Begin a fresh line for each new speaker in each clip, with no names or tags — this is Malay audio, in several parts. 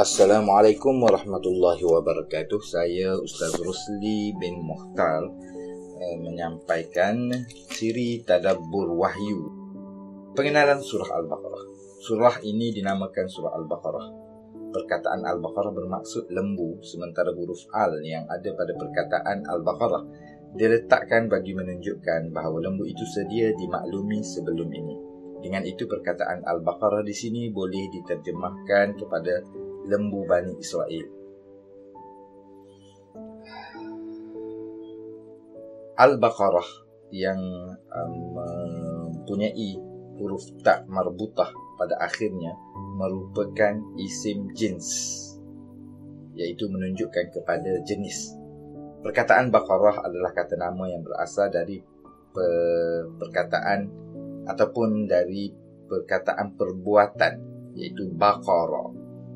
Assalamualaikum warahmatullahi wabarakatuh. Saya Ustaz Rusli bin Muhtar eh, menyampaikan siri Tadabbur Wahyu. Pengenalan surah Al-Baqarah. Surah ini dinamakan surah Al-Baqarah. Perkataan Al-Baqarah bermaksud lembu sementara huruf Al yang ada pada perkataan Al-Baqarah diletakkan bagi menunjukkan bahawa lembu itu sedia dimaklumi sebelum ini. Dengan itu perkataan Al-Baqarah di sini boleh diterjemahkan kepada lembu Bani Israel. Al-Baqarah yang um, mempunyai huruf tak marbutah pada akhirnya merupakan isim jins iaitu menunjukkan kepada jenis. Perkataan Baqarah adalah kata nama yang berasal dari perkataan ataupun dari perkataan perbuatan iaitu Baqarah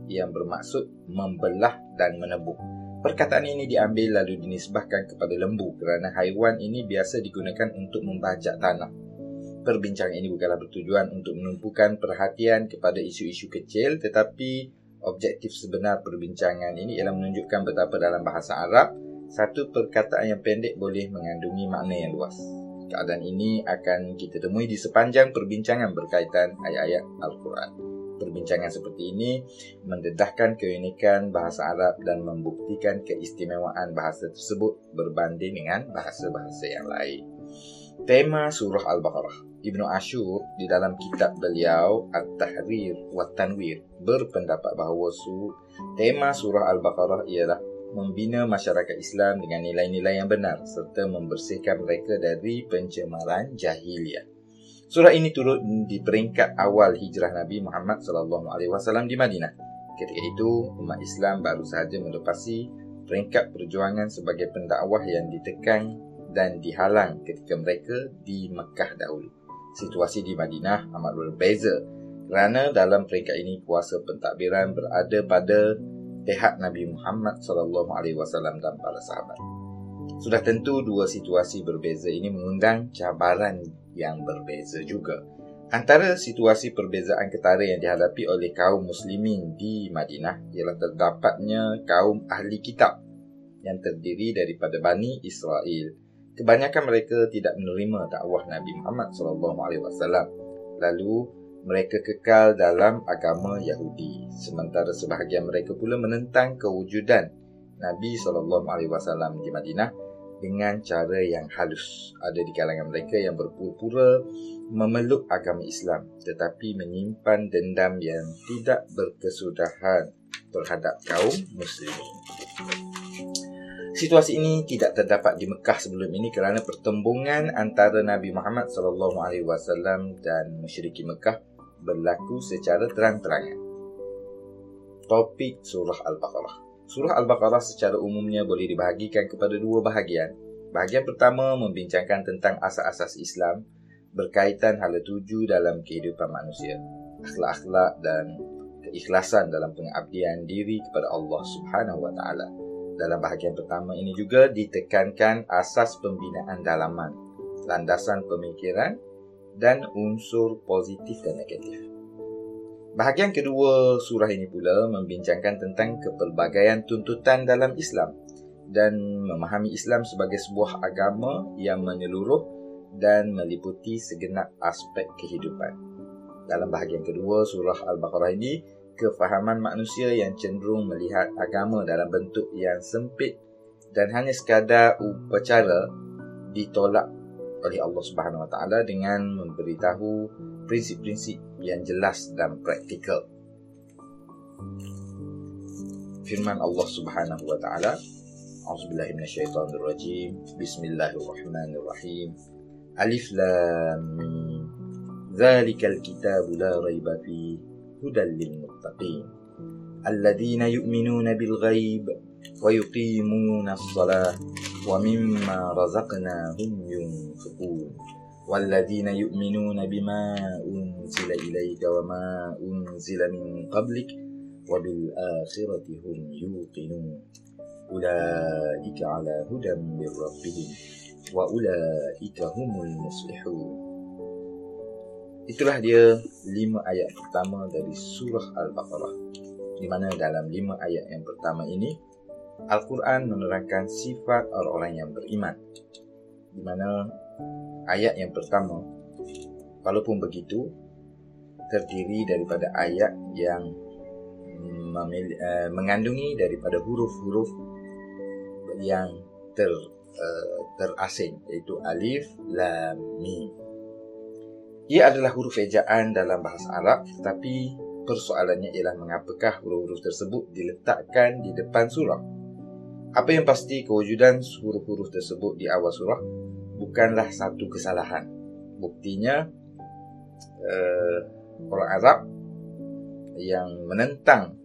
yang bermaksud membelah dan menebuk. Perkataan ini diambil lalu dinisbahkan kepada lembu kerana haiwan ini biasa digunakan untuk membajak tanah. Perbincangan ini bukanlah bertujuan untuk menumpukan perhatian kepada isu-isu kecil tetapi objektif sebenar perbincangan ini ialah menunjukkan betapa dalam bahasa Arab satu perkataan yang pendek boleh mengandungi makna yang luas. Keadaan ini akan kita temui di sepanjang perbincangan berkaitan ayat-ayat Al-Quran. Perbincangan seperti ini mendedahkan keunikan bahasa Arab dan membuktikan keistimewaan bahasa tersebut berbanding dengan bahasa-bahasa yang lain. Tema surah Al-Baqarah Ibnu Ashur di dalam kitab beliau At-Tahrir wa Tanwir berpendapat bahawa su tema surah Al-Baqarah ialah membina masyarakat Islam dengan nilai-nilai yang benar serta membersihkan mereka dari pencemaran jahiliah. Surah ini turut di peringkat awal hijrah Nabi Muhammad sallallahu alaihi wasallam di Madinah. Ketika itu, umat Islam baru sahaja melepasi peringkat perjuangan sebagai pendakwah yang ditekan dan dihalang ketika mereka di Mekah dahulu. Situasi di Madinah amat berbeza kerana dalam peringkat ini kuasa pentadbiran berada pada pihak Nabi Muhammad sallallahu alaihi wasallam dan para sahabat. Sudah tentu dua situasi berbeza ini mengundang cabaran yang berbeza juga. Antara situasi perbezaan ketara yang dihadapi oleh kaum muslimin di Madinah ialah terdapatnya kaum ahli kitab yang terdiri daripada Bani Israel. Kebanyakan mereka tidak menerima dakwah Nabi Muhammad SAW. Lalu mereka kekal dalam agama Yahudi. Sementara sebahagian mereka pula menentang kewujudan Nabi SAW di Madinah dengan cara yang halus. Ada di kalangan mereka yang berpura-pura memeluk agama Islam tetapi menyimpan dendam yang tidak berkesudahan terhadap kaum muslimin. Situasi ini tidak terdapat di Mekah sebelum ini kerana pertembungan antara Nabi Muhammad SAW dan musyrikin Mekah berlaku secara terang-terangan. Topik Surah Al-Baqarah Surah Al-Baqarah secara umumnya boleh dibahagikan kepada dua bahagian. Bahagian pertama membincangkan tentang asas-asas Islam berkaitan hala tuju dalam kehidupan manusia, akhlak-akhlak dan keikhlasan dalam pengabdian diri kepada Allah Subhanahu wa taala. Dalam bahagian pertama ini juga ditekankan asas pembinaan dalaman, landasan pemikiran dan unsur positif dan negatif. Bahagian kedua surah ini pula membincangkan tentang kepelbagaian tuntutan dalam Islam dan memahami Islam sebagai sebuah agama yang menyeluruh dan meliputi segenap aspek kehidupan. Dalam bahagian kedua surah Al-Baqarah ini, kefahaman manusia yang cenderung melihat agama dalam bentuk yang sempit dan hanya sekadar upacara ditolak oleh Allah Subhanahu Wa Taala dengan memberitahu prinsip-prinsip yang jelas dan praktikal. Firman Allah Subhanahu Wa Taala, A'udzubillahi minasyaitonirrajim. Bismillahirrahmanirrahim. Alif Lam Mim. Dzalikal kitabu la raiba fi hudal lil muttaqin. الذين يؤمنون بالغيب ويقيمون الصلاة ومما رزقناهم ينفقون والذين يؤمنون بما أنزل إليك وما أنزل من قبلك وبالآخرة هم يوقنون أولئك على هدى من ربهم وأولئك هم المصلحون Itulah dia lima ayat pertama dari surah Al-Baqarah. Di mana dalam lima ayat yang pertama ini Al-Quran menerangkan sifat orang-orang yang beriman. Di mana ayat yang pertama walaupun begitu terdiri daripada ayat yang memil- uh, mengandungi daripada huruf-huruf yang ter uh, terasing iaitu alif lam mim. Ia adalah huruf ejaan dalam bahasa Arab tetapi persoalannya ialah mengapakah huruf-huruf tersebut diletakkan di depan surah? Apa yang pasti kewujudan huruf-huruf tersebut di awal surah bukanlah satu kesalahan. Buktinya uh, orang Arab yang menentang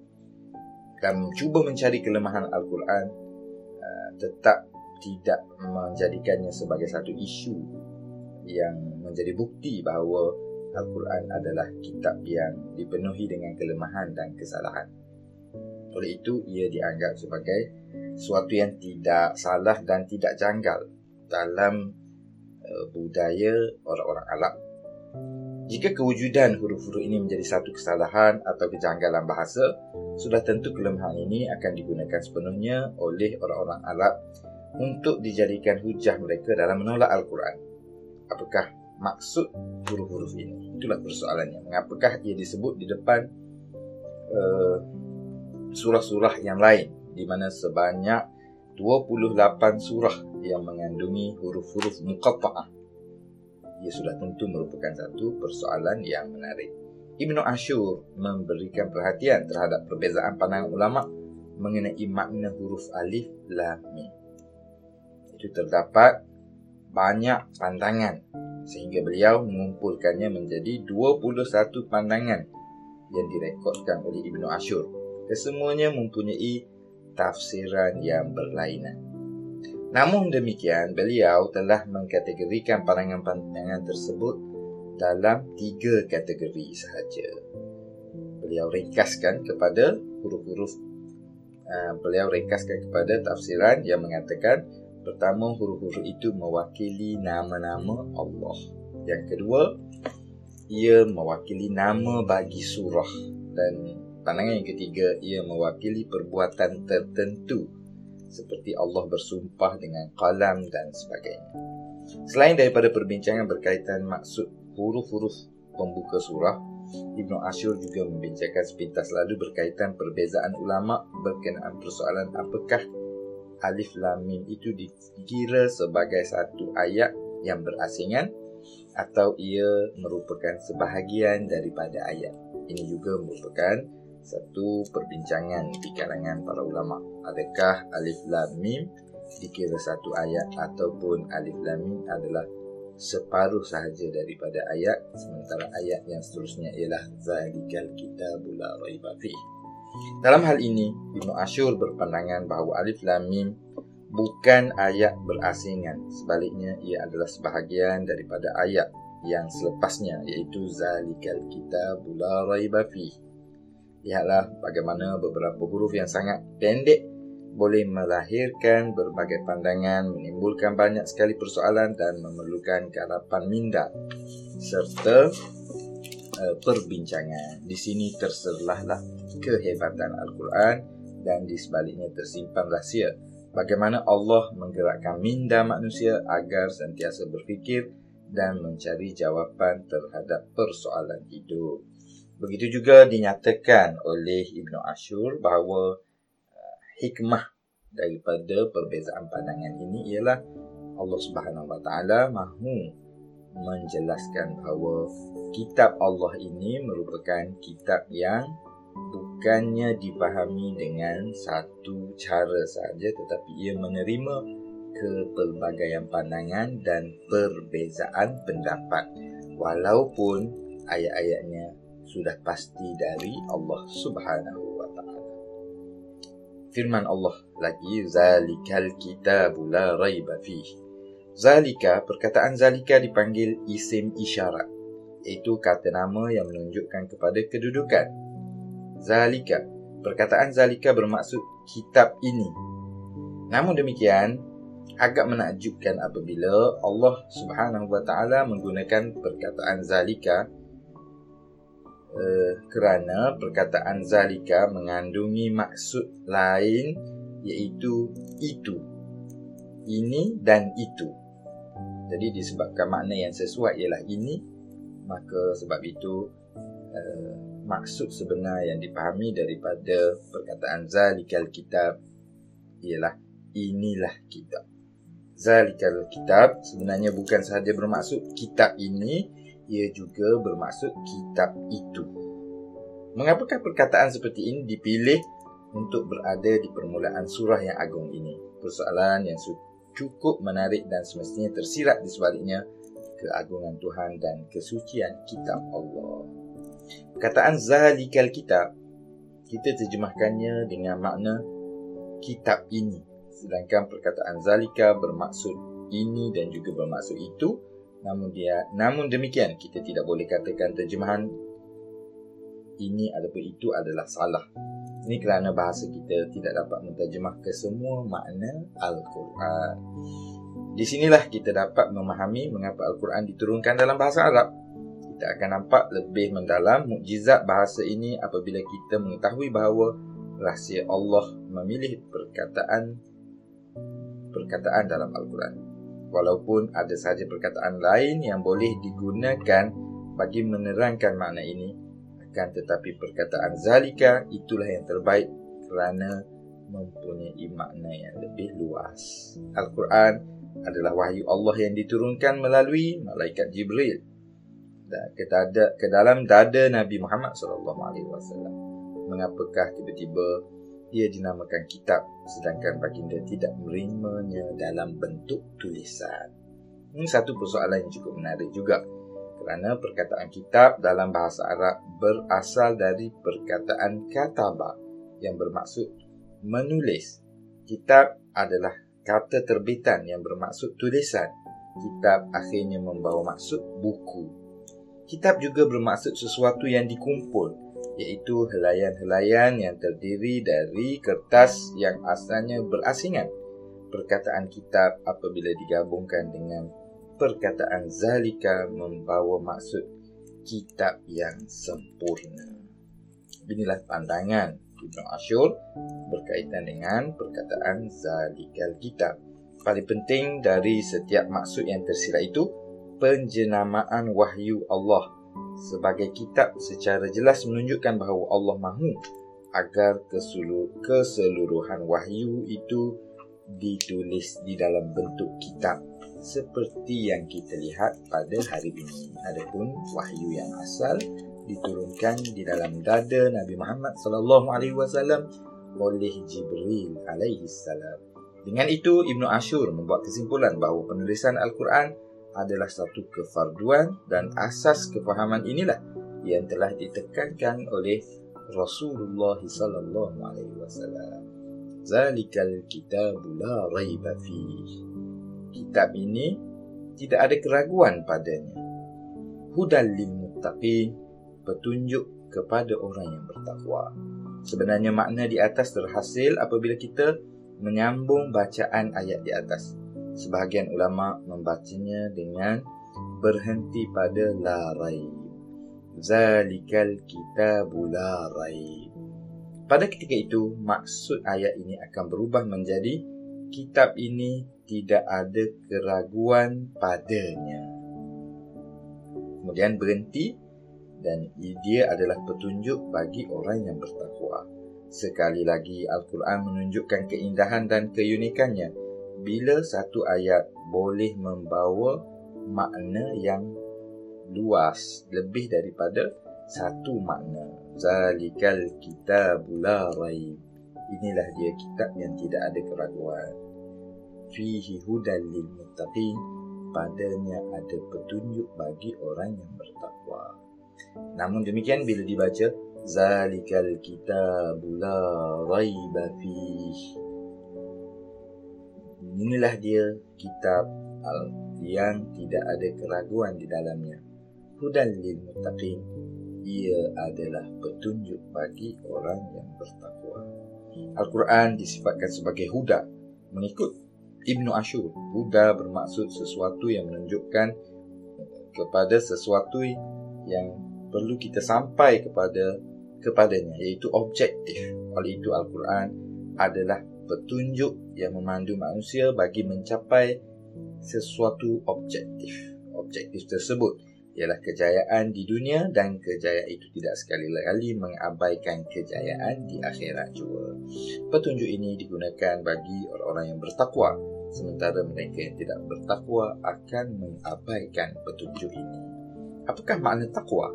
dan cuba mencari kelemahan Al-Quran uh, tetap tidak menjadikannya sebagai satu isu yang menjadi bukti bahawa Al-Quran adalah kitab yang dipenuhi dengan kelemahan dan kesalahan. Oleh itu, ia dianggap sebagai sesuatu yang tidak salah dan tidak janggal dalam uh, budaya orang-orang Arab jika kewujudan huruf-huruf ini menjadi satu kesalahan atau kejanggalan bahasa, sudah tentu kelemahan ini akan digunakan sepenuhnya oleh orang-orang Arab untuk dijadikan hujah mereka dalam menolak Al-Quran. Apakah maksud huruf-huruf ini? Itulah persoalannya. Mengapakah ia disebut di depan uh, surah-surah yang lain di mana sebanyak 28 surah yang mengandungi huruf-huruf muqatta'ah ia sudah tentu merupakan satu persoalan yang menarik. Ibnu Ashur memberikan perhatian terhadap perbezaan pandangan ulama mengenai makna huruf alif lam mim. Itu terdapat banyak pandangan sehingga beliau mengumpulkannya menjadi 21 pandangan yang direkodkan oleh Ibnu Ashur. Kesemuanya mempunyai tafsiran yang berlainan. Namun demikian, beliau telah mengkategorikan pandangan-pandangan tersebut dalam tiga kategori sahaja. Beliau ringkaskan kepada huruf-huruf uh, beliau ringkaskan kepada tafsiran yang mengatakan pertama huruf-huruf itu mewakili nama-nama Allah. Yang kedua, ia mewakili nama bagi surah dan pandangan yang ketiga ia mewakili perbuatan tertentu seperti Allah bersumpah dengan kalam dan sebagainya. Selain daripada perbincangan berkaitan maksud huruf-huruf pembuka surah, Ibnu Ashur juga membincangkan sepintas lalu berkaitan perbezaan ulama berkenaan persoalan apakah alif lam mim itu dikira sebagai satu ayat yang berasingan atau ia merupakan sebahagian daripada ayat. Ini juga merupakan satu perbincangan di kalangan para ulama. Adakah alif lam mim dikira satu ayat ataupun alif lam mim adalah separuh sahaja daripada ayat sementara ayat yang seterusnya ialah zalikal kitabul la raiba fi. Dalam hal ini Ibnu Ashur berpandangan bahawa alif lam mim bukan ayat berasingan sebaliknya ia adalah sebahagian daripada ayat yang selepasnya iaitu zalikal kitabul la raiba fi. Lihatlah bagaimana beberapa huruf yang sangat pendek boleh melahirkan berbagai pandangan, menimbulkan banyak sekali persoalan dan memerlukan garapan minda serta uh, perbincangan. Di sini terserlahlah kehebatan Al-Quran dan di sebaliknya tersimpan rahsia bagaimana Allah menggerakkan minda manusia agar sentiasa berfikir dan mencari jawapan terhadap persoalan hidup. Begitu juga dinyatakan oleh Ibnu Ashur bahawa uh, hikmah daripada perbezaan pandangan ini ialah Allah Subhanahu Wa Taala mahu menjelaskan bahawa kitab Allah ini merupakan kitab yang bukannya dipahami dengan satu cara saja tetapi ia menerima kepelbagaian pandangan dan perbezaan pendapat walaupun ayat-ayatnya sudah pasti dari Allah Subhanahu wa taala. Firman Allah lagi zalikal kitabu la raiba fih. Zalika perkataan zalika dipanggil isim isyarat iaitu kata nama yang menunjukkan kepada kedudukan. Zalika perkataan zalika bermaksud kitab ini. Namun demikian agak menakjubkan apabila Allah Subhanahu wa taala menggunakan perkataan zalika uh, kerana perkataan zalika mengandungi maksud lain iaitu itu ini dan itu jadi disebabkan makna yang sesuai ialah ini maka sebab itu uh, maksud sebenar yang dipahami daripada perkataan zalikal kitab ialah inilah kitab. Zalikal kitab sebenarnya bukan sahaja bermaksud kitab ini ia juga bermaksud kitab itu. Mengapakah perkataan seperti ini dipilih untuk berada di permulaan surah yang agung ini? Persoalan yang cukup menarik dan semestinya tersirat di sebaliknya keagungan Tuhan dan kesucian kitab Allah. Perkataan zalikal kitab kita terjemahkannya dengan makna kitab ini. Sedangkan perkataan zalika bermaksud ini dan juga bermaksud itu namun dia namun demikian kita tidak boleh katakan terjemahan ini ataupun itu adalah salah ini kerana bahasa kita tidak dapat menterjemah ke semua makna Al-Quran. Di sinilah kita dapat memahami mengapa Al-Quran diturunkan dalam bahasa Arab. Kita akan nampak lebih mendalam mukjizat bahasa ini apabila kita mengetahui bahawa rahsia Allah memilih perkataan perkataan dalam Al-Quran. Walaupun ada sahaja perkataan lain yang boleh digunakan bagi menerangkan makna ini, akan tetapi perkataan zalika itulah yang terbaik kerana mempunyai makna yang lebih luas. Al-Quran adalah wahyu Allah yang diturunkan melalui malaikat Jibril dan ke, dada, ke dalam dada Nabi Muhammad SAW. Mengapakah tiba-tiba ia dinamakan kitab sedangkan baginda tidak menerimanya dalam bentuk tulisan. Ini satu persoalan yang cukup menarik juga kerana perkataan kitab dalam bahasa Arab berasal dari perkataan kataba yang bermaksud menulis. Kitab adalah kata terbitan yang bermaksud tulisan. Kitab akhirnya membawa maksud buku. Kitab juga bermaksud sesuatu yang dikumpul iaitu helaian-helaian yang terdiri dari kertas yang asalnya berasingan. Perkataan kitab apabila digabungkan dengan perkataan zalika membawa maksud kitab yang sempurna. Inilah pandangan Ibn Ashur berkaitan dengan perkataan zalikal kitab. Paling penting dari setiap maksud yang tersirat itu, penjenamaan wahyu Allah sebagai kitab secara jelas menunjukkan bahawa Allah mahu agar keseluruhan wahyu itu ditulis di dalam bentuk kitab seperti yang kita lihat pada hari ini. Adapun wahyu yang asal diturunkan di dalam dada Nabi Muhammad sallallahu alaihi wasallam oleh Jibril alaihi salam. Dengan itu Ibnu Ashur membuat kesimpulan bahawa penulisan Al-Quran adalah satu kefarduan dan asas kefahaman inilah yang telah ditekankan oleh Rasulullah sallallahu alaihi wasallam. Zalikal kitabu la raiba Kitab ini tidak ada keraguan padanya. Hudal lil muttaqin, petunjuk kepada orang yang bertakwa. Sebenarnya makna di atas terhasil apabila kita menyambung bacaan ayat di atas. Sebahagian ulama membacanya dengan berhenti pada la raib. Zalikal kitabu la raib. Pada ketika itu, maksud ayat ini akan berubah menjadi kitab ini tidak ada keraguan padanya. Kemudian berhenti dan dia adalah petunjuk bagi orang yang bertakwa. Sekali lagi Al-Quran menunjukkan keindahan dan keunikannya bila satu ayat boleh membawa makna yang luas lebih daripada satu makna zalikal kitabul la raib inilah dia kitab yang tidak ada keraguan fihi hudal lil muttaqin padanya ada petunjuk bagi orang yang bertakwa namun demikian bila dibaca zalikal kitabul la raib fihi Inilah dia kitab yang tidak ada keraguan di dalamnya. Hudan lil muttaqin. Ia adalah petunjuk bagi orang yang bertakwa. Al-Quran disifatkan sebagai huda mengikut Ibnu Ashur. Huda bermaksud sesuatu yang menunjukkan kepada sesuatu yang perlu kita sampai kepada kepadanya iaitu objektif. Oleh itu Al-Quran adalah petunjuk yang memandu manusia bagi mencapai sesuatu objektif. Objektif tersebut ialah kejayaan di dunia dan kejayaan itu tidak sekali lagi mengabaikan kejayaan di akhirat juga. Petunjuk ini digunakan bagi orang-orang yang bertakwa sementara mereka yang tidak bertakwa akan mengabaikan petunjuk ini. Apakah makna takwa?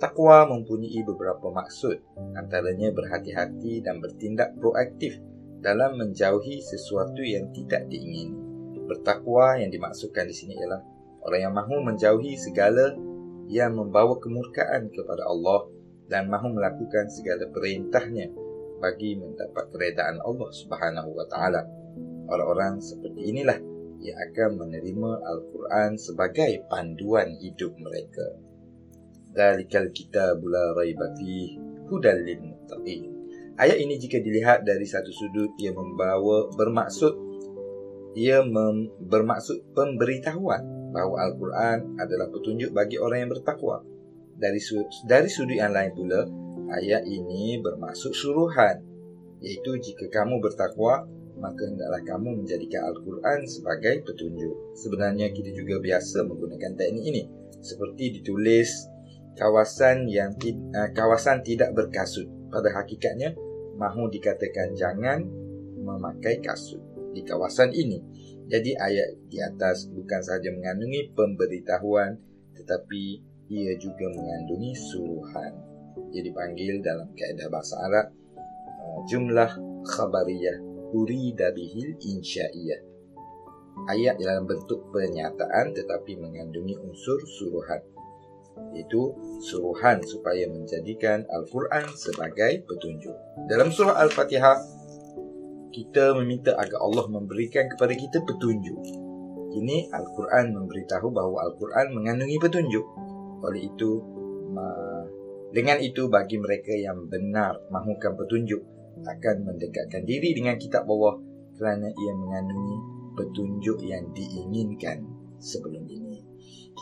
Takwa mempunyai beberapa maksud, antaranya berhati-hati dan bertindak proaktif dalam menjauhi sesuatu yang tidak diingini. Bertakwa yang dimaksudkan di sini ialah orang yang mahu menjauhi segala yang membawa kemurkaan kepada Allah dan mahu melakukan segala perintahnya bagi mendapat keredaan Allah Subhanahu wa taala. Orang-orang seperti inilah yang akan menerima Al-Quran sebagai panduan hidup mereka. Dalikal kitab la raiba fi hudal lil muttaqin. Ayat ini jika dilihat dari satu sudut ia membawa bermaksud ia mem, bermaksud pemberitahuan bahawa Al-Quran adalah petunjuk bagi orang yang bertakwa. Dari dari sudut yang lain pula, ayat ini bermaksud suruhan iaitu jika kamu bertakwa maka hendaklah kamu menjadikan Al-Quran sebagai petunjuk. Sebenarnya kita juga biasa menggunakan teknik ini seperti ditulis kawasan yang uh, kawasan tidak berkasut. Pada hakikatnya mahu dikatakan jangan memakai kasut di kawasan ini. Jadi ayat di atas bukan sahaja mengandungi pemberitahuan tetapi ia juga mengandungi suruhan. Ia dipanggil dalam kaedah bahasa Arab uh, jumlah khabariyah urida bihil insya'iyah. Ayat dalam bentuk pernyataan tetapi mengandungi unsur suruhan itu suruhan supaya menjadikan Al-Quran sebagai petunjuk. Dalam surah Al-Fatihah, kita meminta agar Allah memberikan kepada kita petunjuk. Ini Al-Quran memberitahu bahawa Al-Quran mengandungi petunjuk. Oleh itu, dengan itu bagi mereka yang benar mahukan petunjuk akan mendekatkan diri dengan kitab Allah kerana ia mengandungi petunjuk yang diinginkan sebelum ini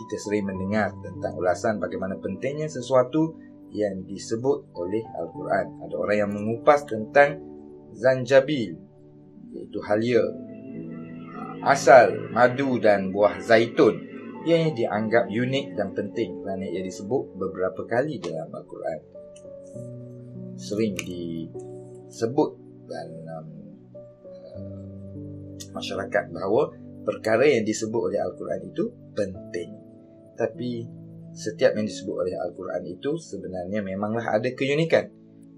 kita sering mendengar tentang ulasan bagaimana pentingnya sesuatu yang disebut oleh Al-Quran. Ada orang yang mengupas tentang zanjabil, iaitu halia, asal, madu dan buah zaitun yang dianggap unik dan penting kerana ia disebut beberapa kali dalam Al-Quran. Sering disebut dalam uh, masyarakat bahawa perkara yang disebut oleh Al-Quran itu penting. Tapi setiap yang disebut oleh Al-Quran itu sebenarnya memanglah ada keunikan.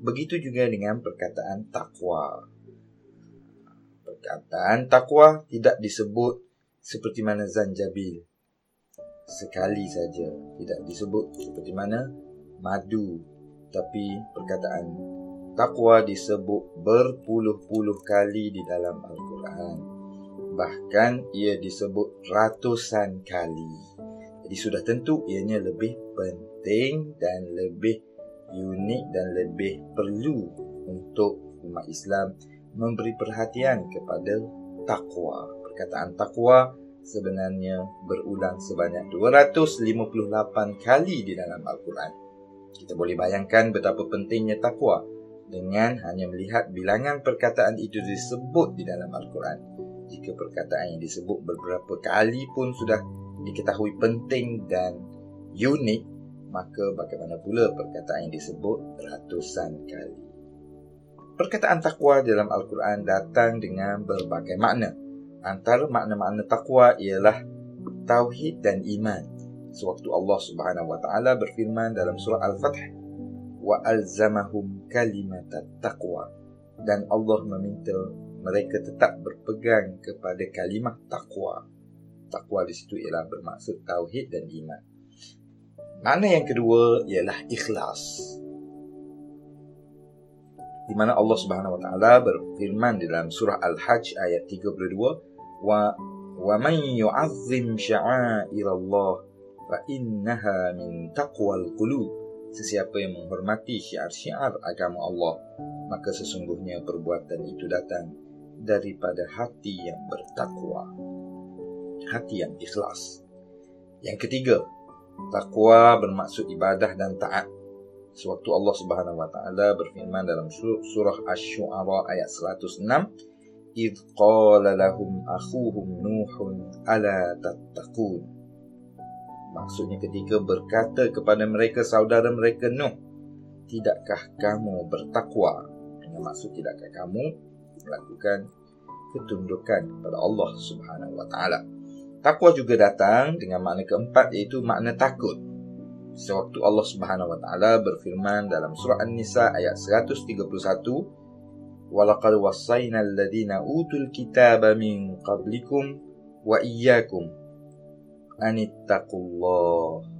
Begitu juga dengan perkataan takwa. Perkataan takwa tidak disebut seperti mana zanjabil. Sekali saja tidak disebut seperti mana madu. Tapi perkataan takwa disebut berpuluh-puluh kali di dalam Al-Quran. Bahkan ia disebut ratusan kali. Jadi sudah tentu ianya lebih penting dan lebih unik dan lebih perlu untuk umat Islam memberi perhatian kepada takwa. Perkataan takwa sebenarnya berulang sebanyak 258 kali di dalam Al-Quran. Kita boleh bayangkan betapa pentingnya takwa dengan hanya melihat bilangan perkataan itu disebut di dalam Al-Quran jika perkataan yang disebut beberapa kali pun sudah diketahui penting dan unik, maka bagaimana pula perkataan yang disebut ratusan kali. Perkataan takwa dalam Al-Quran datang dengan berbagai makna. Antara makna-makna takwa ialah tauhid dan iman. Sewaktu Allah Subhanahu wa taala berfirman dalam surah Al-Fath, "Wa alzamahum kalimatat taqwa." Dan Allah meminta mereka tetap berpegang kepada kalimah takwa. Takwa di situ ialah bermaksud tauhid dan iman. Makna yang kedua ialah ikhlas. Di mana Allah Subhanahu wa taala berfirman dalam surah Al-Hajj ayat 32, "Wa wa man yu'azzim sya'airallah fa innaha min taqwal qulub." Sesiapa yang menghormati syiar-syiar agama Allah, maka sesungguhnya perbuatan itu datang daripada hati yang bertakwa hati yang ikhlas yang ketiga Takwa bermaksud ibadah dan taat. Sewaktu Allah Subhanahu wa taala berfirman dalam surah Asy-Syu'ara ayat 106, "Idz qala lahum akhuhum Nuhun ala tattaqun." Maksudnya ketika berkata kepada mereka saudara mereka Nuh, "Tidakkah kamu bertakwa?" Dengan maksud tidakkah kamu melakukan ketundukan kepada Allah Subhanahu wa taala. Takwa juga datang dengan makna keempat iaitu makna takut. Sewaktu Allah Subhanahu wa taala berfirman dalam surah An-Nisa ayat 131, "Walaqad wassayna alladhina utul kitaba min qablikum wa iyyakum anittaqullah."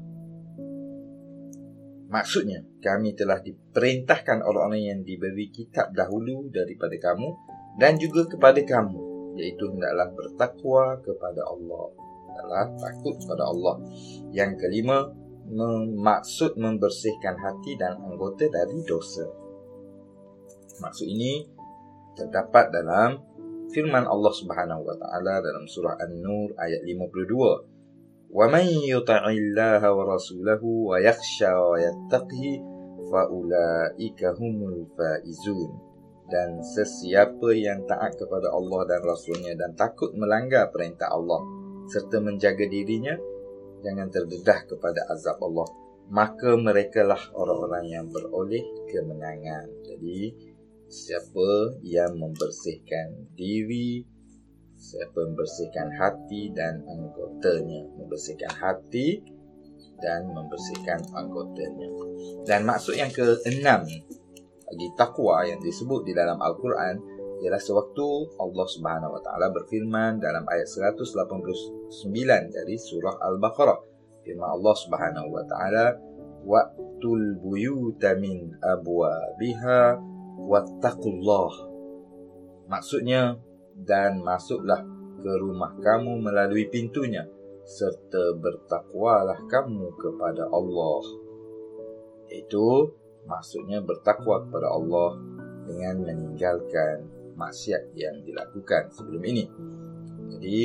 Maksudnya, kami telah diperintahkan orang-orang yang diberi kitab dahulu daripada kamu dan juga kepada kamu iaitu hendaklah bertakwa kepada Allah. Hendaklah takut kepada Allah. Yang kelima maksud membersihkan hati dan anggota dari dosa. Maksud ini terdapat dalam firman Allah Subhanahu wa taala dalam surah An-Nur ayat 52 rasulahu wa yakhsha wa yattaqi fa ulaika humul faizun dan sesiapa yang taat kepada Allah dan Rasulnya dan takut melanggar perintah Allah serta menjaga dirinya jangan terdedah kepada azab Allah. Maka merekalah orang-orang yang beroleh kemenangan. Jadi siapa yang membersihkan diri membersihkan hati dan anggotanya. Membersihkan hati dan membersihkan anggotanya. Dan maksud yang keenam bagi takwa yang disebut di dalam Al-Quran ialah sewaktu Allah Subhanahu Wa Taala berfirman dalam ayat 189 dari surah Al-Baqarah. Firman Allah Subhanahu Wa Taala waqtul buyuta min abwabiha wattaqullah maksudnya dan masuklah ke rumah kamu melalui pintunya serta bertakwalah kamu kepada Allah itu maksudnya bertakwa kepada Allah dengan meninggalkan maksiat yang dilakukan sebelum ini. Jadi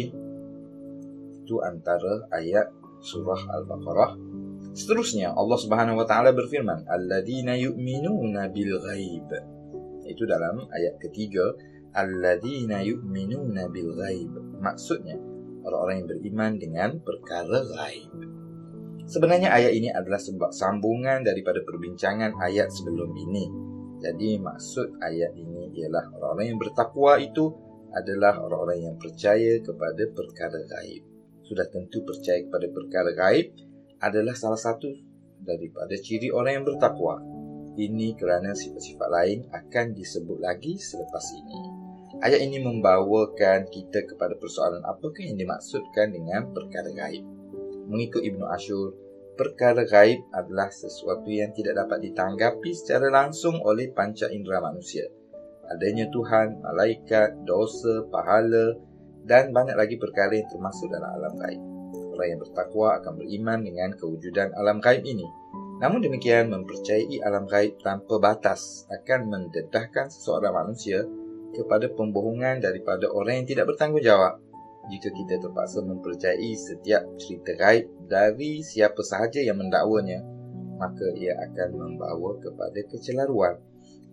itu antara ayat surah Al-Baqarah. Seterusnya Allah Subhanahu wa taala berfirman, "Alladzina yu'minuna bil ghaib." Itu dalam ayat ketiga, "Alladzina yu'minuna bil ghaib." Maksudnya orang-orang yang beriman dengan perkara ghaib. Sebenarnya ayat ini adalah sebab sambungan daripada perbincangan ayat sebelum ini. Jadi maksud ayat ini ialah orang-orang yang bertakwa itu adalah orang-orang yang percaya kepada perkara gaib. Sudah tentu percaya kepada perkara gaib adalah salah satu daripada ciri orang yang bertakwa. Ini kerana sifat-sifat lain akan disebut lagi selepas ini. Ayat ini membawakan kita kepada persoalan apakah yang dimaksudkan dengan perkara gaib. Mengikut Ibnu Ashur, perkara gaib adalah sesuatu yang tidak dapat ditanggapi secara langsung oleh panca indera manusia. Adanya Tuhan, malaikat, dosa, pahala dan banyak lagi perkara yang termasuk dalam alam gaib. Orang yang bertakwa akan beriman dengan kewujudan alam gaib ini. Namun demikian, mempercayai alam gaib tanpa batas akan mendedahkan seseorang manusia kepada pembohongan daripada orang yang tidak bertanggungjawab jika kita terpaksa mempercayai setiap cerita gaib dari siapa sahaja yang mendakwanya, maka ia akan membawa kepada kecelaruan.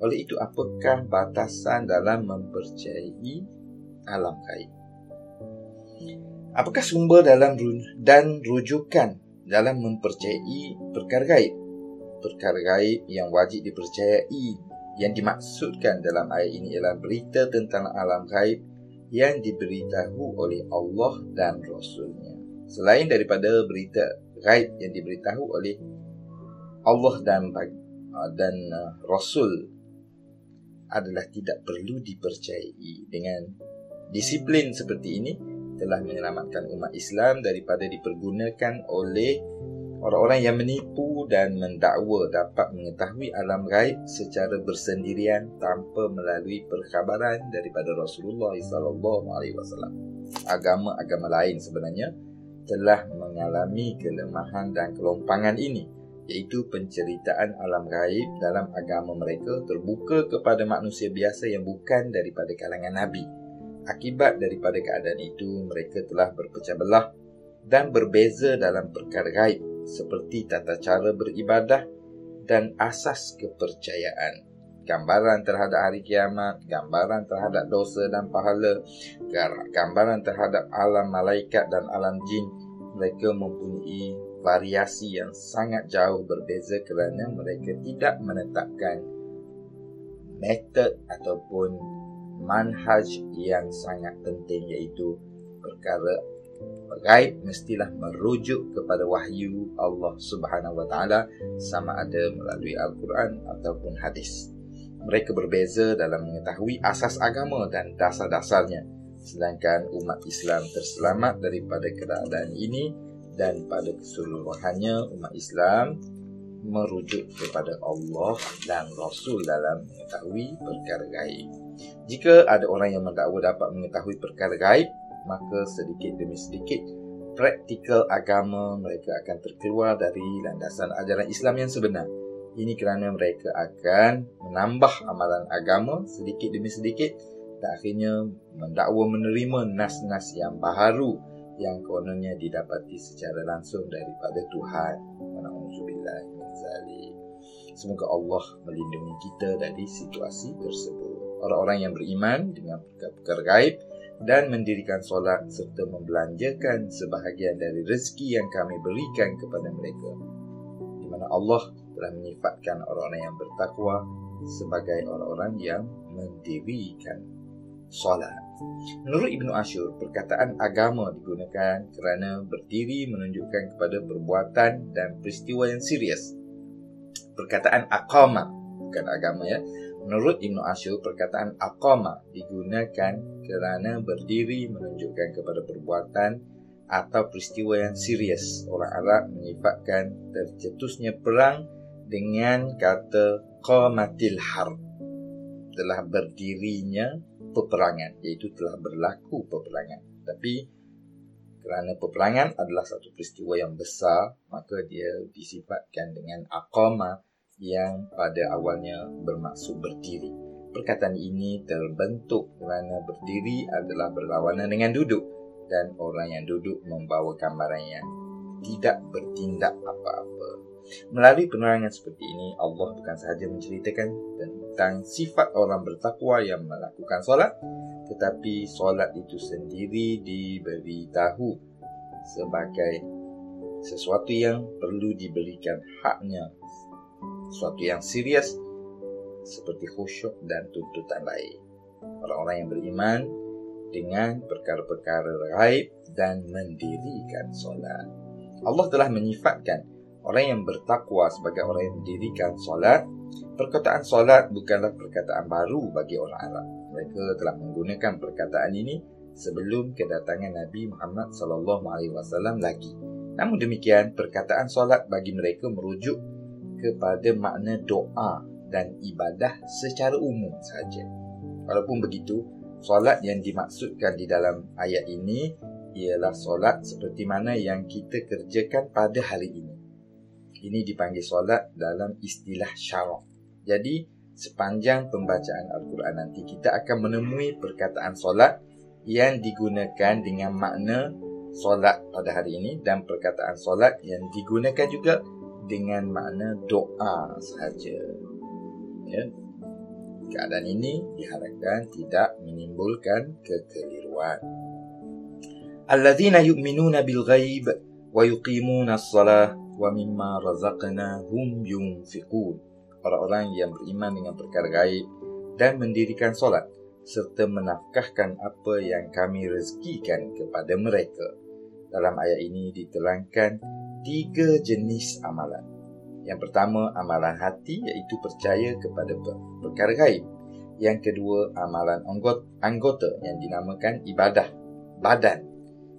Oleh itu, apakah batasan dalam mempercayai alam gaib? Apakah sumber dalam dan rujukan dalam mempercayai perkara gaib? Perkara gaib yang wajib dipercayai yang dimaksudkan dalam ayat ini ialah berita tentang alam gaib yang diberitahu oleh Allah dan Rasulnya. Selain daripada berita gaib yang diberitahu oleh Allah dan uh, dan uh, Rasul adalah tidak perlu dipercayai dengan disiplin seperti ini telah menyelamatkan umat Islam daripada dipergunakan oleh orang-orang yang menipu dan mendakwa dapat mengetahui alam gaib secara bersendirian tanpa melalui perkhabaran daripada Rasulullah wasallam. Agama-agama lain sebenarnya telah mengalami kelemahan dan kelompangan ini iaitu penceritaan alam gaib dalam agama mereka terbuka kepada manusia biasa yang bukan daripada kalangan nabi. Akibat daripada keadaan itu mereka telah berpecah belah dan berbeza dalam perkara gaib seperti tata cara beribadah dan asas kepercayaan. Gambaran terhadap hari kiamat, gambaran terhadap dosa dan pahala, gambaran terhadap alam malaikat dan alam jin. Mereka mempunyai variasi yang sangat jauh berbeza kerana mereka tidak menetapkan metod ataupun manhaj yang sangat penting iaitu perkara gaib mestilah merujuk kepada wahyu Allah Subhanahu Wa Taala sama ada melalui Al-Quran ataupun hadis. Mereka berbeza dalam mengetahui asas agama dan dasar-dasarnya. Sedangkan umat Islam terselamat daripada keadaan ini dan pada keseluruhannya umat Islam merujuk kepada Allah dan Rasul dalam mengetahui perkara gaib. Jika ada orang yang mendakwa dapat mengetahui perkara gaib, maka sedikit demi sedikit praktikal agama mereka akan terkeluar dari landasan ajaran Islam yang sebenar. Ini kerana mereka akan menambah amalan agama sedikit demi sedikit dan akhirnya mendakwa menerima nas-nas yang baharu yang kononnya didapati secara langsung daripada Tuhan. Semoga Allah melindungi kita dari situasi tersebut. Orang-orang yang beriman dengan perkara-perkara gaib dan mendirikan solat serta membelanjakan sebahagian dari rezeki yang kami berikan kepada mereka. Di mana Allah telah menyifatkan orang-orang yang bertakwa sebagai orang-orang yang mendirikan solat. Menurut Ibnu Ashur, perkataan agama digunakan kerana berdiri menunjukkan kepada perbuatan dan peristiwa yang serius. Perkataan aqama bukan agama ya, Menurut Ibn Ashur, perkataan aqama digunakan kerana berdiri menunjukkan kepada perbuatan atau peristiwa yang serius. Orang Arab menyifatkan tercetusnya perang dengan kata qamatil harb. Telah berdirinya peperangan, iaitu telah berlaku peperangan. Tapi kerana peperangan adalah satu peristiwa yang besar, maka dia disifatkan dengan aqama yang pada awalnya bermaksud berdiri. Perkataan ini terbentuk kerana berdiri adalah berlawanan dengan duduk dan orang yang duduk membawa gambaran yang tidak bertindak apa-apa. Melalui penerangan seperti ini, Allah bukan sahaja menceritakan tentang sifat orang bertakwa yang melakukan solat, tetapi solat itu sendiri diberitahu sebagai sesuatu yang perlu diberikan haknya sesuatu yang serius seperti khusyuk dan tuntutan lain. Orang-orang yang beriman dengan perkara-perkara gaib dan mendirikan solat. Allah telah menyifatkan orang yang bertakwa sebagai orang yang mendirikan solat. Perkataan solat bukanlah perkataan baru bagi orang Arab. Mereka telah menggunakan perkataan ini sebelum kedatangan Nabi Muhammad sallallahu alaihi wasallam lagi. Namun demikian, perkataan solat bagi mereka merujuk kepada makna doa dan ibadah secara umum saja. Walaupun begitu, solat yang dimaksudkan di dalam ayat ini ialah solat seperti mana yang kita kerjakan pada hari ini. Ini dipanggil solat dalam istilah syarak. Jadi, sepanjang pembacaan Al-Quran nanti kita akan menemui perkataan solat yang digunakan dengan makna solat pada hari ini dan perkataan solat yang digunakan juga dengan makna doa sahaja. Ya. Keadaan ini diharapkan tidak menimbulkan kekeliruan. Alladzina yu'minuna bil ghaib wa yuqimuna as-salah wa mimma razaqnahum yunfiqun. Orang-orang yang beriman dengan perkara gaib dan mendirikan solat serta menafkahkan apa yang kami rezekikan kepada mereka. Dalam ayat ini diterangkan tiga jenis amalan. Yang pertama, amalan hati iaitu percaya kepada perkara gaib. Yang kedua, amalan anggota yang dinamakan ibadah badan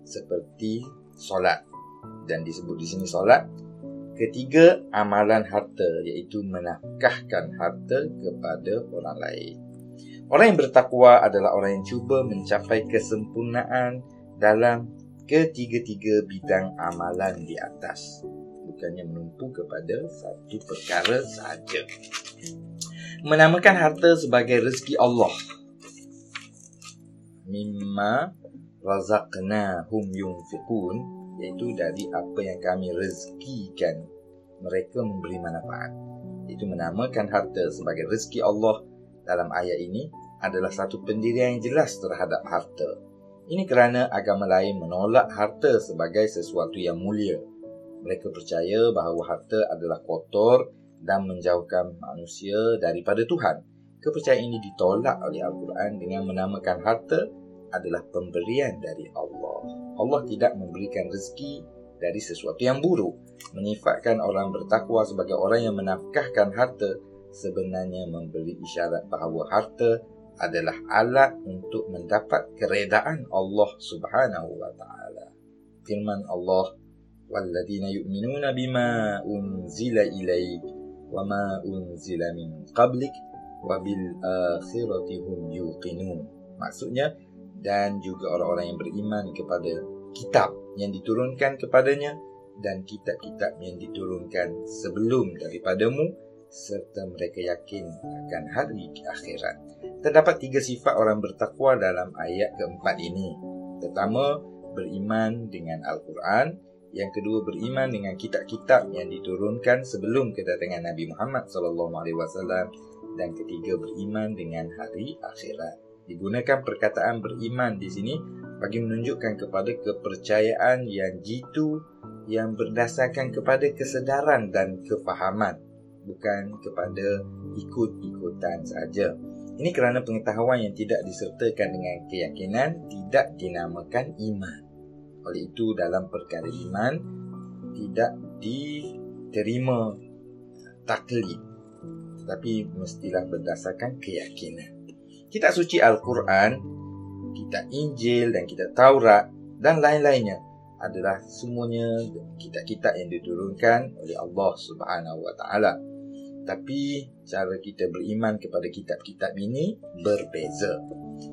seperti solat dan disebut di sini solat. Ketiga, amalan harta iaitu menafkahkan harta kepada orang lain. Orang yang bertakwa adalah orang yang cuba mencapai kesempurnaan dalam ketiga-tiga bidang amalan di atas. Bukannya menumpu kepada satu perkara sahaja. Menamakan harta sebagai rezeki Allah. Mimma razaqnahum yunfiqun iaitu dari apa yang kami rezekikan mereka memberi manfaat. Itu menamakan harta sebagai rezeki Allah. Dalam ayat ini adalah satu pendirian yang jelas terhadap harta ini kerana agama lain menolak harta sebagai sesuatu yang mulia mereka percaya bahawa harta adalah kotor dan menjauhkan manusia daripada Tuhan kepercayaan ini ditolak oleh Al-Quran dengan menamakan harta adalah pemberian dari Allah. Allah tidak memberikan rezeki dari sesuatu yang buruk. Menyifatkan orang bertakwa sebagai orang yang menafkahkan harta sebenarnya memberi isyarat bahawa harta adalah alat untuk mendapat keredaan Allah Subhanahu wa taala. Firman Allah, "Walladzina yu'minuna bima unzila ilaik wa ma unzila min qablik wabil akhirati hum yuqinun maksudnya dan juga orang-orang yang beriman kepada kitab yang diturunkan kepadanya dan kitab-kitab yang diturunkan sebelum daripadamu serta mereka yakin akan hari akhirat. Terdapat tiga sifat orang bertakwa dalam ayat keempat ini. Pertama, beriman dengan Al-Quran. Yang kedua, beriman dengan kitab-kitab yang diturunkan sebelum kedatangan Nabi Muhammad SAW dan ketiga beriman dengan hari akhirat. Digunakan perkataan beriman di sini bagi menunjukkan kepada kepercayaan yang jitu yang berdasarkan kepada kesedaran dan kefahaman bukan kepada ikut-ikutan saja. Ini kerana pengetahuan yang tidak disertakan dengan keyakinan tidak dinamakan iman. Oleh itu dalam perkara iman tidak diterima taklid tapi mestilah berdasarkan keyakinan. Kitab suci Al-Quran, kitab Injil dan kitab Taurat dan lain-lainnya adalah semuanya kitab-kitab yang diturunkan oleh Allah Subhanahu Wa Taala. Tapi cara kita beriman kepada kitab-kitab ini berbeza.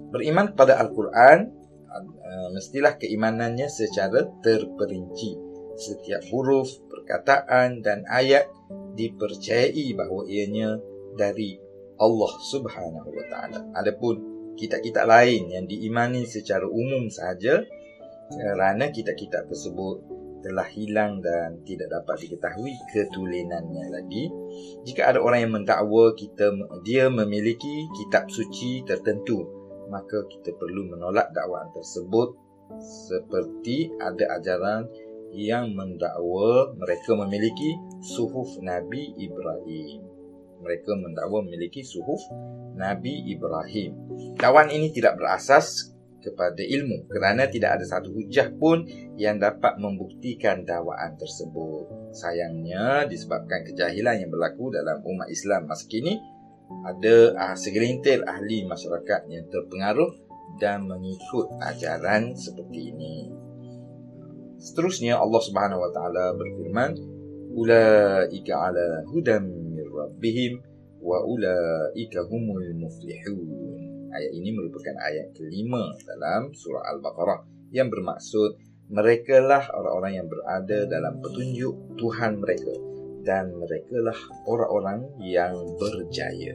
Beriman kepada Al-Quran uh, mestilah keimanannya secara terperinci. Setiap huruf, perkataan dan ayat dipercayai bahawa ianya dari Allah Subhanahu wa taala. Adapun kitab-kitab lain yang diimani secara umum sahaja kerana kitab-kitab tersebut telah hilang dan tidak dapat diketahui ketulinannya lagi. Jika ada orang yang mendakwa kita dia memiliki kitab suci tertentu, maka kita perlu menolak dakwaan tersebut seperti ada ajaran yang mendakwa mereka memiliki suhuf Nabi Ibrahim. Mereka mendakwa memiliki suhuf Nabi Ibrahim. Dakwaan ini tidak berasas kepada ilmu kerana tidak ada satu hujah pun yang dapat membuktikan dakwaan tersebut. Sayangnya disebabkan kejahilan yang berlaku dalam umat Islam masa kini ada ah, segelintir ahli masyarakat yang terpengaruh dan mengikut ajaran seperti ini. Seterusnya Allah Subhanahu wa taala berfirman, "Ulaika ala hudam min rabbihim wa ulaika humul muflihun." Ayat ini merupakan ayat kelima dalam surah Al-Baqarah yang bermaksud mereka lah orang-orang yang berada dalam petunjuk Tuhan mereka dan mereka lah orang-orang yang berjaya.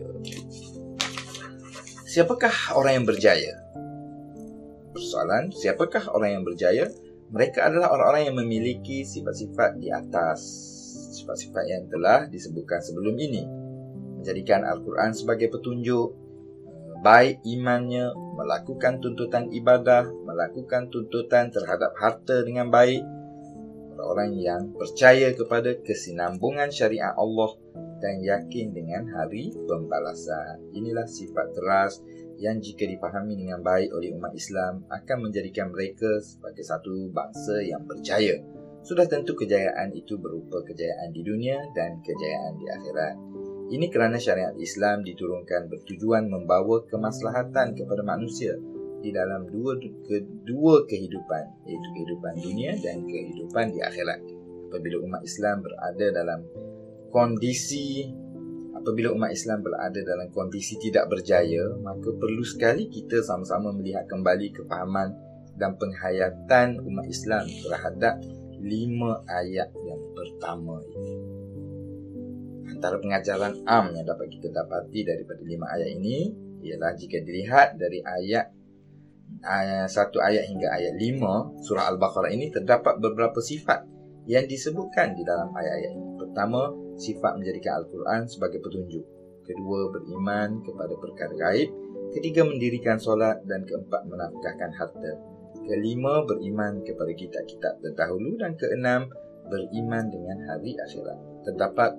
Siapakah orang yang berjaya? Persoalan, siapakah orang yang berjaya? mereka adalah orang-orang yang memiliki sifat-sifat di atas sifat-sifat yang telah disebutkan sebelum ini menjadikan Al-Quran sebagai petunjuk baik imannya melakukan tuntutan ibadah melakukan tuntutan terhadap harta dengan baik orang-orang yang percaya kepada kesinambungan syariat Allah dan yakin dengan hari pembalasan inilah sifat teras yang jika dipahami dengan baik oleh umat Islam akan menjadikan mereka sebagai satu bangsa yang berjaya. Sudah tentu kejayaan itu berupa kejayaan di dunia dan kejayaan di akhirat. Ini kerana syariat Islam diturunkan bertujuan membawa kemaslahatan kepada manusia di dalam dua kedua kehidupan iaitu kehidupan dunia dan kehidupan di akhirat. Apabila umat Islam berada dalam kondisi apabila umat Islam berada dalam kondisi tidak berjaya, maka perlu sekali kita sama-sama melihat kembali kefahaman dan penghayatan umat Islam terhadap lima ayat yang pertama ini. Antara pengajaran am yang dapat kita dapati daripada lima ayat ini ialah jika dilihat dari ayat satu ayat hingga ayat lima surah Al-Baqarah ini terdapat beberapa sifat yang disebutkan di dalam ayat-ayat ini. Pertama, sifat menjadikan Al-Quran sebagai petunjuk. Kedua, beriman kepada perkara gaib. Ketiga, mendirikan solat. Dan keempat, menafkahkan harta. Kelima, beriman kepada kitab-kitab terdahulu. Dan keenam, beriman dengan hari akhirat. Terdapat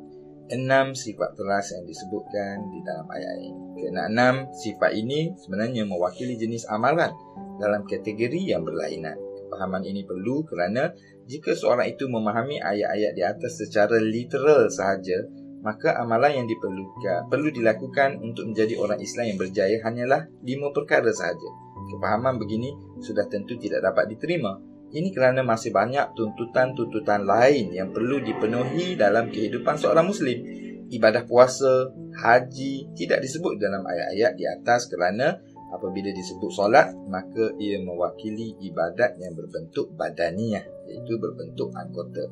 enam sifat teras yang disebutkan di dalam ayat ini. Keenam sifat ini sebenarnya mewakili jenis amalan dalam kategori yang berlainan. Kepahaman ini perlu kerana jika seorang itu memahami ayat-ayat di atas secara literal sahaja, maka amalan yang diperlukan perlu dilakukan untuk menjadi orang Islam yang berjaya hanyalah lima perkara sahaja. Kepahaman begini sudah tentu tidak dapat diterima. Ini kerana masih banyak tuntutan-tuntutan lain yang perlu dipenuhi dalam kehidupan seorang Muslim. Ibadah puasa, haji tidak disebut dalam ayat-ayat di atas kerana apabila disebut solat maka ia mewakili ibadat yang berbentuk badaniah iaitu berbentuk anggota.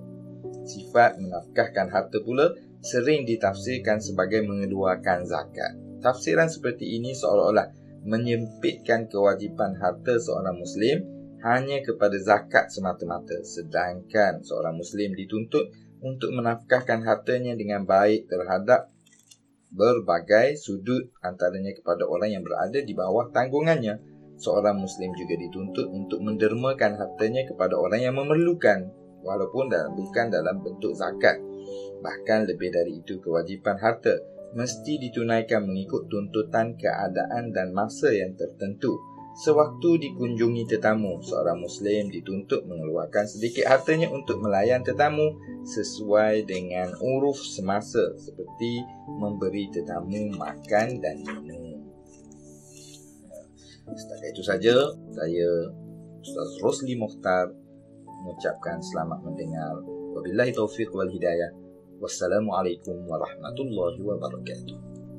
Sifat menafkahkan harta pula sering ditafsirkan sebagai mengeluarkan zakat. Tafsiran seperti ini seolah-olah menyempitkan kewajipan harta seorang muslim hanya kepada zakat semata-mata. Sedangkan seorang muslim dituntut untuk menafkahkan hartanya dengan baik terhadap berbagai sudut antaranya kepada orang yang berada di bawah tanggungannya. Seorang muslim juga dituntut untuk mendermakan hartanya kepada orang yang memerlukan walaupun dalam, bukan dalam bentuk zakat. Bahkan lebih dari itu kewajipan harta mesti ditunaikan mengikut tuntutan keadaan dan masa yang tertentu Sewaktu dikunjungi tetamu, seorang Muslim dituntut mengeluarkan sedikit hartanya untuk melayan tetamu sesuai dengan uruf semasa seperti memberi tetamu makan dan minum. Setakat itu saja saya Ustaz Rosli Mukhtar mengucapkan selamat mendengar. Wabillahi taufiq wal hidayah. Wassalamualaikum warahmatullahi wabarakatuh.